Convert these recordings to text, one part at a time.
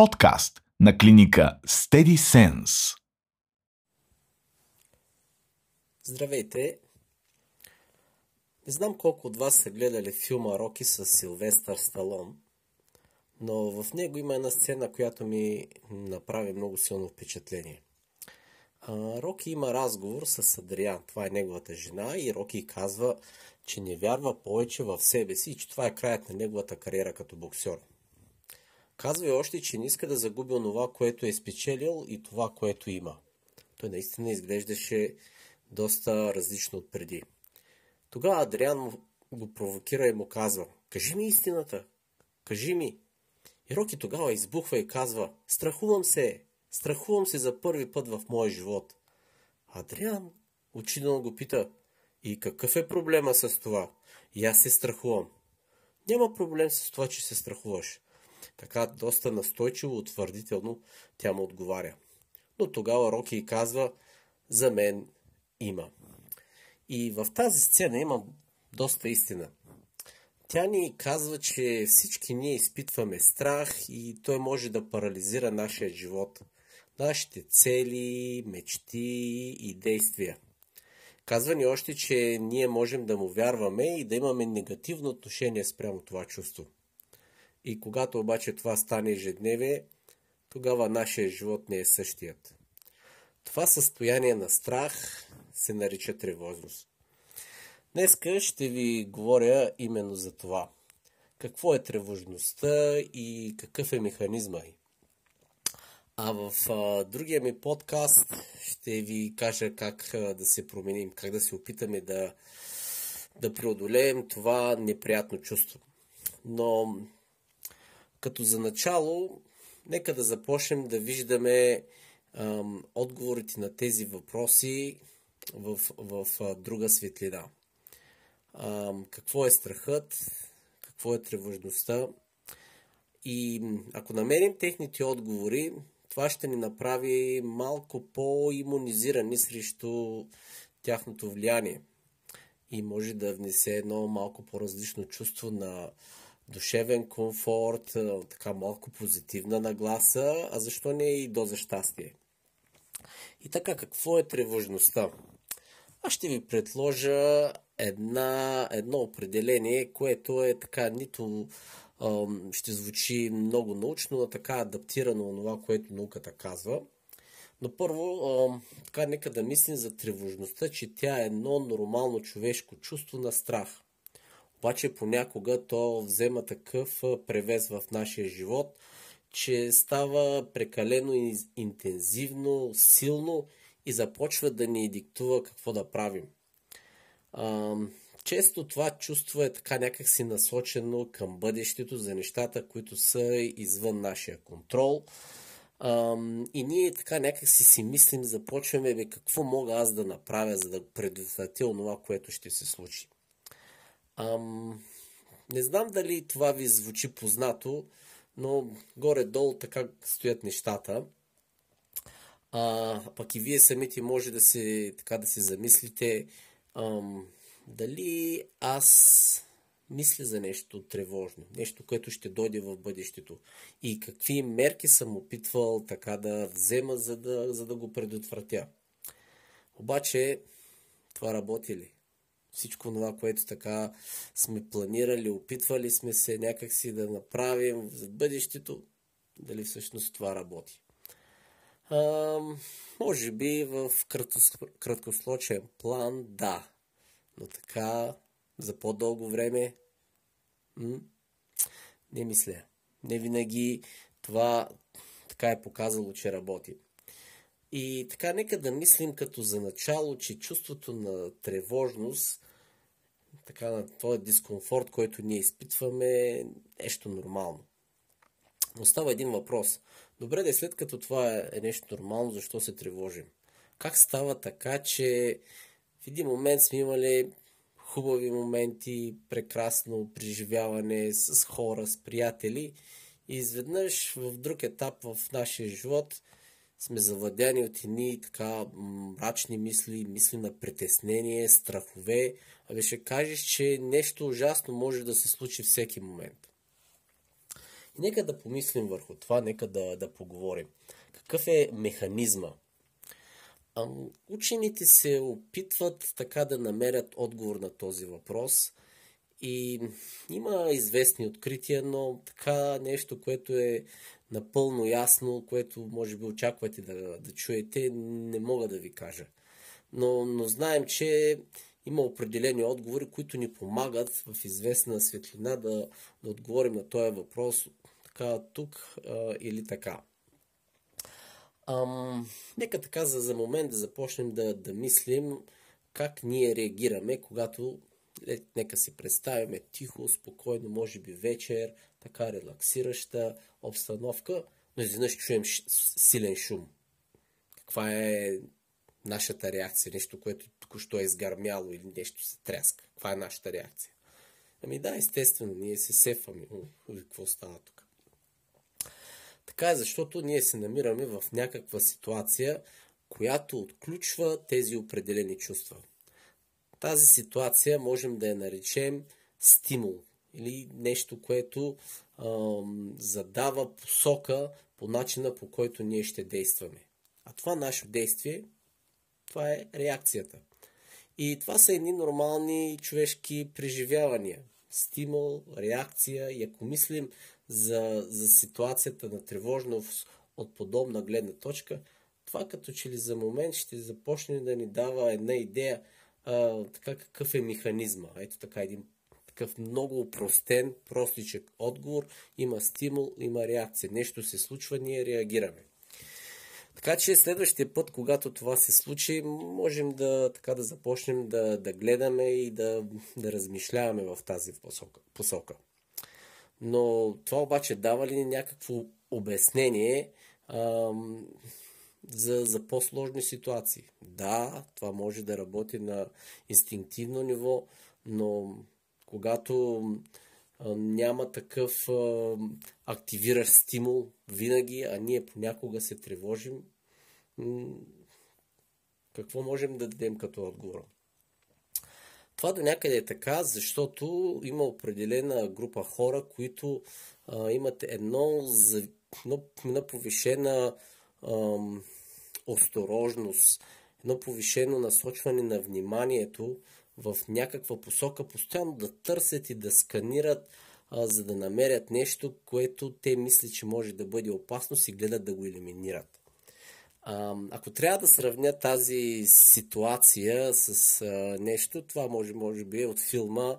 Подкаст на клиника Steady Sense. Здравейте! Не знам колко от вас са гледали филма Роки с Силвестър Сталон, но в него има една сцена, която ми направи много силно впечатление. Роки има разговор с Адриан, това е неговата жена, и Роки казва, че не вярва повече в себе си и че това е краят на неговата кариера като боксер. Казва и още, че не иска да загуби онова, което е спечелил и това, което има. Той наистина изглеждаше доста различно от преди. Тогава Адриан го провокира и му казва, кажи ми истината, кажи ми. И Роки тогава избухва и казва, страхувам се, страхувам се за първи път в моя живот. Адриан учително го пита, и какъв е проблема с това? И аз се страхувам. Няма проблем с това, че се страхуваш. Така доста настойчиво, утвърдително тя му отговаря. Но тогава Роки казва, за мен има. И в тази сцена има доста истина. Тя ни казва, че всички ние изпитваме страх и той може да парализира нашия живот, нашите цели, мечти и действия. Казва ни още, че ние можем да му вярваме и да имаме негативно отношение спрямо това чувство. И когато обаче това стане ежедневие, тогава нашия живот не е същият. Това състояние на страх се нарича тревожност. Днеска ще ви говоря именно за това. Какво е тревожността и какъв е механизма й. А в а, другия ми подкаст ще ви кажа как а, да се променим, как да се опитаме да, да преодолеем това неприятно чувство. Но като за начало, нека да започнем да виждаме ам, отговорите на тези въпроси в, в, в друга светлина. Ам, какво е страхът? Какво е тревожността? И ако намерим техните отговори, това ще ни направи малко по-иммунизирани срещу тяхното влияние. И може да внесе едно малко по-различно чувство на душевен комфорт, така малко позитивна нагласа, а защо не и доза щастие. И така, какво е тревожността? Аз ще ви предложа една, едно определение, което е така нито ще звучи много научно, но така адаптирано на това, което науката казва. Но първо, така нека да мислим за тревожността, че тя е едно нормално човешко чувство на страх. Обаче понякога то взема такъв превес в нашия живот, че става прекалено интензивно, силно и започва да ни диктува какво да правим. Често това чувство е така някакси насочено към бъдещето за нещата, които са извън нашия контрол. И ние така някакси си мислим, започваме, бе, какво мога аз да направя, за да предотвратя онова, което ще се случи. Ам, не знам дали това ви звучи познато, но горе-долу така стоят нещата. А, пък и вие самите може да се, така да се замислите ам, дали аз мисля за нещо тревожно, нещо, което ще дойде в бъдещето и какви мерки съм опитвал така да взема, за да, за да го предотвратя. Обаче, това работи ли? Всичко това, което така сме планирали, опитвали сме се някакси да направим за бъдещето, дали всъщност това работи? А, може би в краткосрочен план да, но така, за по-дълго време, м- не мисля. Не винаги това така е показало, че работи. И така, нека да мислим като за начало, че чувството на тревожност, така на този дискомфорт, който ние изпитваме, е нещо нормално. Но става един въпрос. Добре, да след като това е нещо нормално, защо се тревожим? Как става така, че в един момент сме имали хубави моменти, прекрасно преживяване с хора, с приятели и изведнъж в друг етап в нашия живот сме завладяни от едни така мрачни мисли, мисли на притеснение, страхове. Абе ще кажеш, че нещо ужасно може да се случи всеки момент. И нека да помислим върху това, нека да, да поговорим. Какъв е механизма? А, учените се опитват така да намерят отговор на този въпрос. И има известни открития, но така нещо, което е напълно ясно, което може би очаквате да, да чуете, не мога да ви кажа. Но, но знаем, че има определени отговори, които ни помагат в известна светлина да, да отговорим на този въпрос така тук а, или така. Ам, нека така за, за момент да започнем да, да мислим как ние реагираме, когато нека си представяме тихо, спокойно, може би вечер, така релаксираща обстановка, но изведнъж чуем силен шум. Каква е нашата реакция? Нещо, което току-що е изгармяло или нещо се тряска. Каква е нашата реакция? Ами да, естествено, ние се сефаме. Какво става тук? Така е, защото ние се намираме в някаква ситуация, която отключва тези определени чувства. Тази ситуация можем да я наречем стимул или нещо, което ам, задава посока по начина по който ние ще действаме. А това наше действие, това е реакцията. И това са едни нормални човешки преживявания. Стимул, реакция и ако мислим за, за ситуацията на тревожност от подобна гледна точка, това като че ли за момент ще започне да ни дава една идея а, така какъв е механизма. Ето така един такъв много упростен, простичък отговор. Има стимул, има реакция. Нещо се случва, ние реагираме. Така че следващия път, когато това се случи, можем да, така да започнем да, да гледаме и да, да размишляваме в тази посока. посока. Но това обаче дава ли някакво обяснение ам, за, за по-сложни ситуации? Да, това може да работи на инстинктивно ниво, но когато няма такъв активиращ стимул винаги, а ние понякога се тревожим, какво можем да дадем като отговор? Това до някъде е така, защото има определена група хора, които а, имат едно, едно, една повишена ам, осторожност, едно повишено насочване на вниманието в някаква посока, постоянно да търсят и да сканират, а, за да намерят нещо, което те мислят, че може да бъде опасно и гледат да го елиминират. А, ако трябва да сравня тази ситуация с а, нещо, това може, може би е от филма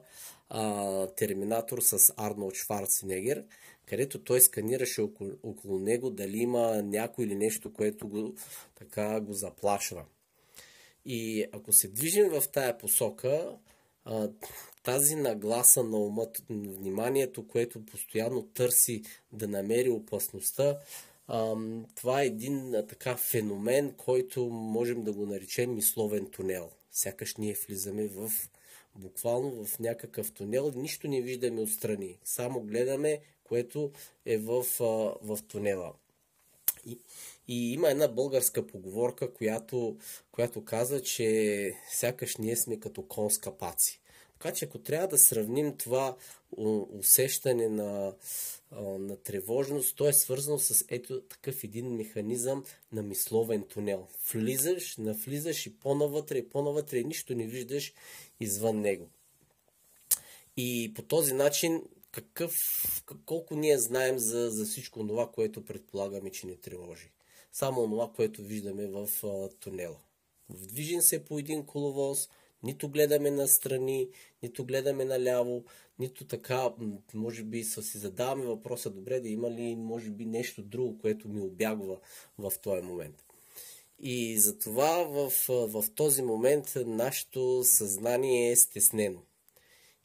Терминатор с Арнолд Шварценегер, където той сканираше около, около него дали има някой или нещо, което го, така, го заплашва. И ако се движим в тая посока, а, тази нагласа на умът, вниманието, което постоянно търси да намери опасността, това е един така феномен, който можем да го наречем мисловен тунел. Сякаш ние влизаме в буквално в някакъв тунел, нищо не виждаме отстрани. Само гледаме, което е в, в тунела. И, и има една българска поговорка, която, която казва, че сякаш ние сме като конска паци. Така че ако трябва да сравним това усещане на, на тревожност, то е свързано с ето такъв един механизъм на мисловен тунел. Влизаш, навлизаш и по-навътре, и по-навътре, и нищо не виждаш извън него. И по този начин, какъв, колко ние знаем за, за всичко това, което предполагаме, че ни тревожи. Само това, което виждаме в а, тунела. Движим се по един коловоз, нито гледаме на страни, нито гледаме наляво, нито така, може би си задаваме въпроса, добре, да има ли, може би, нещо друго, което ми обягва в този момент. И затова в, в този момент нашето съзнание е стеснено.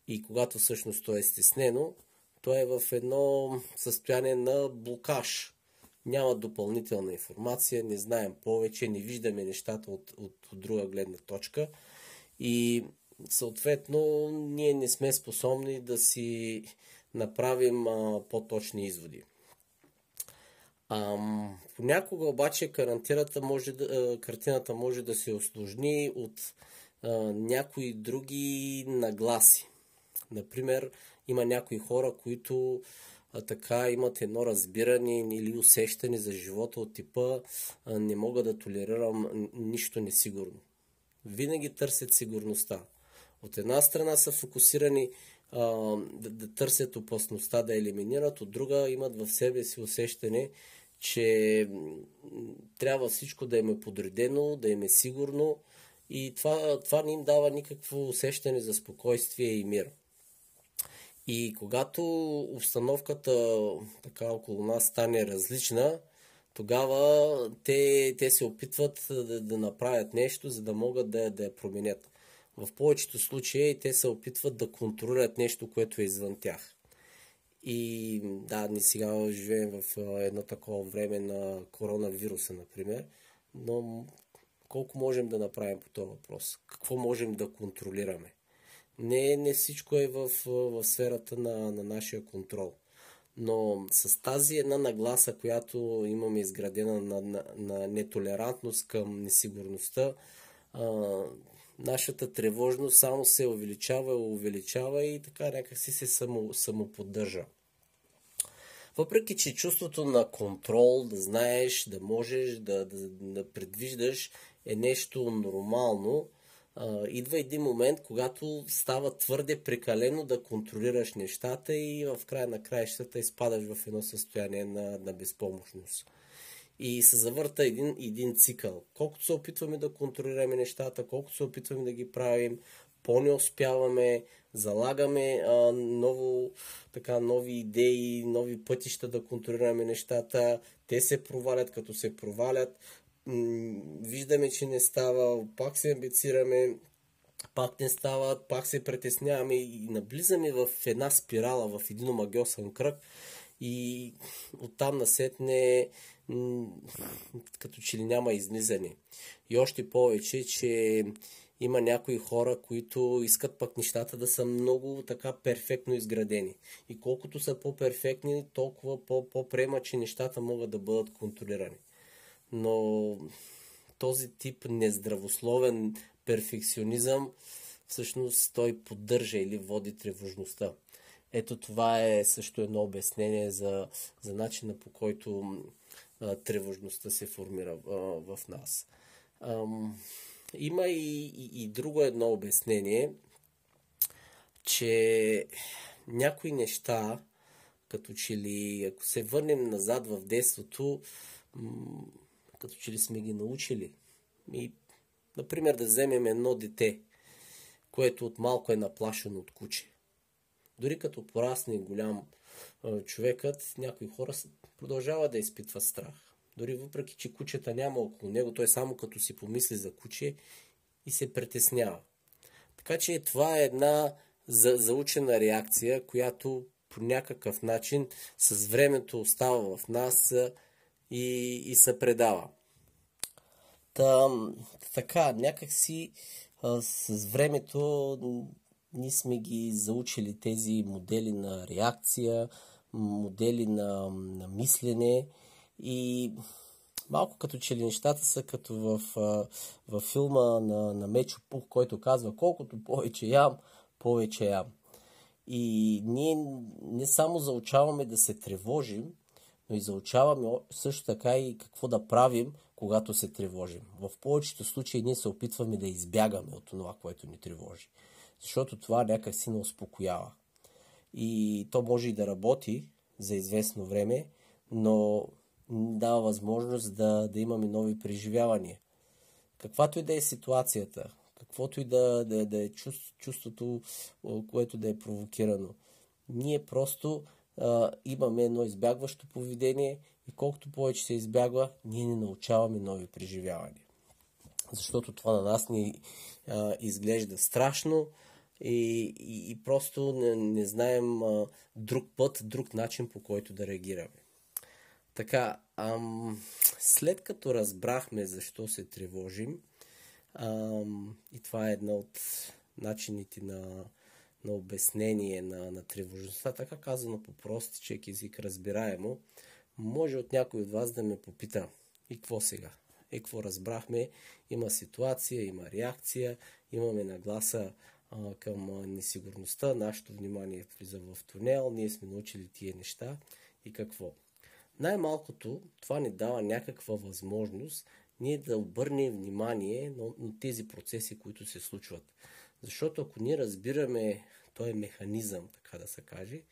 И когато всъщност то е стеснено, то е в едно състояние на блокаж. Няма допълнителна информация, не знаем повече, не виждаме нещата от, от, от друга гледна точка. И съответно ние не сме способни да си направим а, по-точни изводи. А, понякога обаче картината може да, картината може да се осложни от а, някои други нагласи. Например, има някои хора, които а, така имат едно разбиране или усещане за живота от типа а, не мога да толерирам нищо несигурно. Винаги търсят сигурността. От една страна са фокусирани а, да, да търсят опасността да елиминират, от друга имат в себе си усещане, че трябва всичко да им е подредено, да им е сигурно и това, това не им дава никакво усещане за спокойствие и мир. И когато обстановката така около нас стане различна, тогава те, те се опитват да, да направят нещо, за да могат да, да я променят. В повечето случаи те се опитват да контролират нещо, което е извън тях. И да, ние сега живеем в едно такова време на коронавируса, например, но колко можем да направим по този въпрос? Какво можем да контролираме? Не, не всичко е в, в сферата на, на нашия контрол. Но с тази една нагласа, която имаме изградена на, на, на нетолерантност към несигурността, а, нашата тревожност само се увеличава увеличава и така някакси се само, самоподдържа. Въпреки, че чувството на контрол, да знаеш, да можеш, да, да, да предвиждаш е нещо нормално, идва един момент, когато става твърде прекалено да контролираш нещата и в края на краищата изпадаш в едно състояние на, на безпомощност. И се завърта един, един цикъл. Колкото се опитваме да контролираме нещата, колкото се опитваме да ги правим, по-не успяваме, залагаме а, ново, така, нови идеи, нови пътища да контролираме нещата, те се провалят, като се провалят, виждаме, че не става, пак се амбицираме, пак не става, пак се притесняваме и наблизаме в една спирала, в един омагиосен кръг и оттам насетне като че ли няма излизане. И още повече, че има някои хора, които искат пък нещата да са много така перфектно изградени. И колкото са по-перфектни, толкова по-приема, че нещата могат да бъдат контролирани но този тип нездравословен перфекционизъм всъщност той поддържа или води тревожността. Ето това е също едно обяснение за, за начина по който а, тревожността се формира а, в нас. А, има и, и, и друго едно обяснение, че някои неща, като че ли, ако се върнем назад в детството, като че ли сме ги научили. И, например, да вземем едно дете, което от малко е наплашено от куче. Дори като порасне голям човекът, някои хора продължават да изпитват страх. Дори въпреки, че кучета няма около него, той само като си помисли за куче и се притеснява. Така че това е една заучена реакция, която по някакъв начин с времето остава в нас и, и се предава. Та, така, някакси а, с времето ние сме ги заучили тези модели на реакция, модели на, на мислене и малко като че ли нещата са като в, в филма на, на Мечо Пух, който казва колкото повече ям, повече ям. И ние не само заучаваме да се тревожим, но и заучаваме също така и какво да правим, когато се тревожим. В повечето случаи ние се опитваме да избягаме от това, което ни тревожи. Защото това някак си не успокоява. И то може и да работи за известно време, но дава възможност да, да имаме нови преживявания. Каквато и да е ситуацията, каквото и да, да, да е чувството, което да е провокирано. Ние просто а, имаме едно избягващо поведение и колкото повече се избягва, ние не научаваме нови преживявания. Защото това на нас ни а, изглежда страшно и, и, и просто не, не знаем а, друг път, друг начин по който да реагираме. Така, ам, след като разбрахме защо се тревожим, ам, и това е една от начините на на обяснение на, на тревожността, така казано по простичек език, разбираемо, може от някой от вас да ме попита и какво сега? И какво разбрахме? Има ситуация, има реакция, имаме нагласа а, към несигурността, нашето внимание влиза в тунел, ние сме научили тия неща и какво. Най-малкото това ни дава някаква възможност ние да обърнем внимание на, на тези процеси, които се случват. Защото ако ние разбираме този механизъм, така да се каже,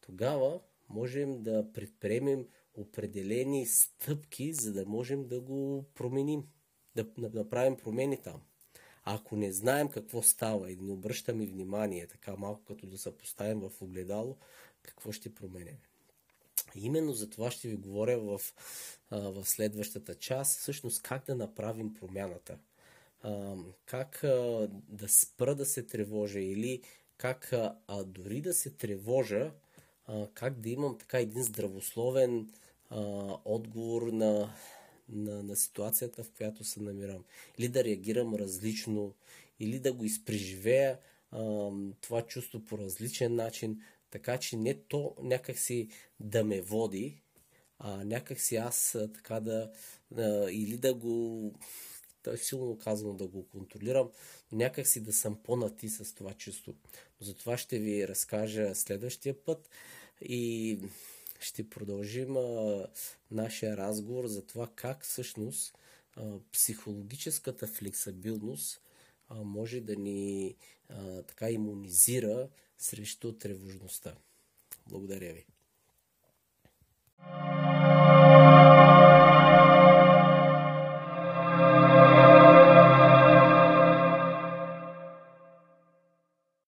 тогава можем да предприемем определени стъпки, за да можем да го променим, да направим промени там. Ако не знаем какво става и не обръщаме внимание, така малко като да се поставим в огледало, какво ще променяме? Именно за това ще ви говоря в, в следващата част, всъщност как да направим промяната. Как да спра да се тревожа или как дори да се тревожа, как да имам така един здравословен отговор на, на, на ситуацията, в която се намирам. Или да реагирам различно, или да го изпреживея това чувство по различен начин, така че не то някакси да ме води, а някакси аз така да а, или да го е силно казано да го контролирам, но някакси да съм по-нати с това чувство. Но за това ще ви разкажа следващия път и ще продължим а, нашия разговор за това как всъщност а, психологическата флексибилност а, може да ни а, така иммунизира срещу тревожността. Благодаря ви.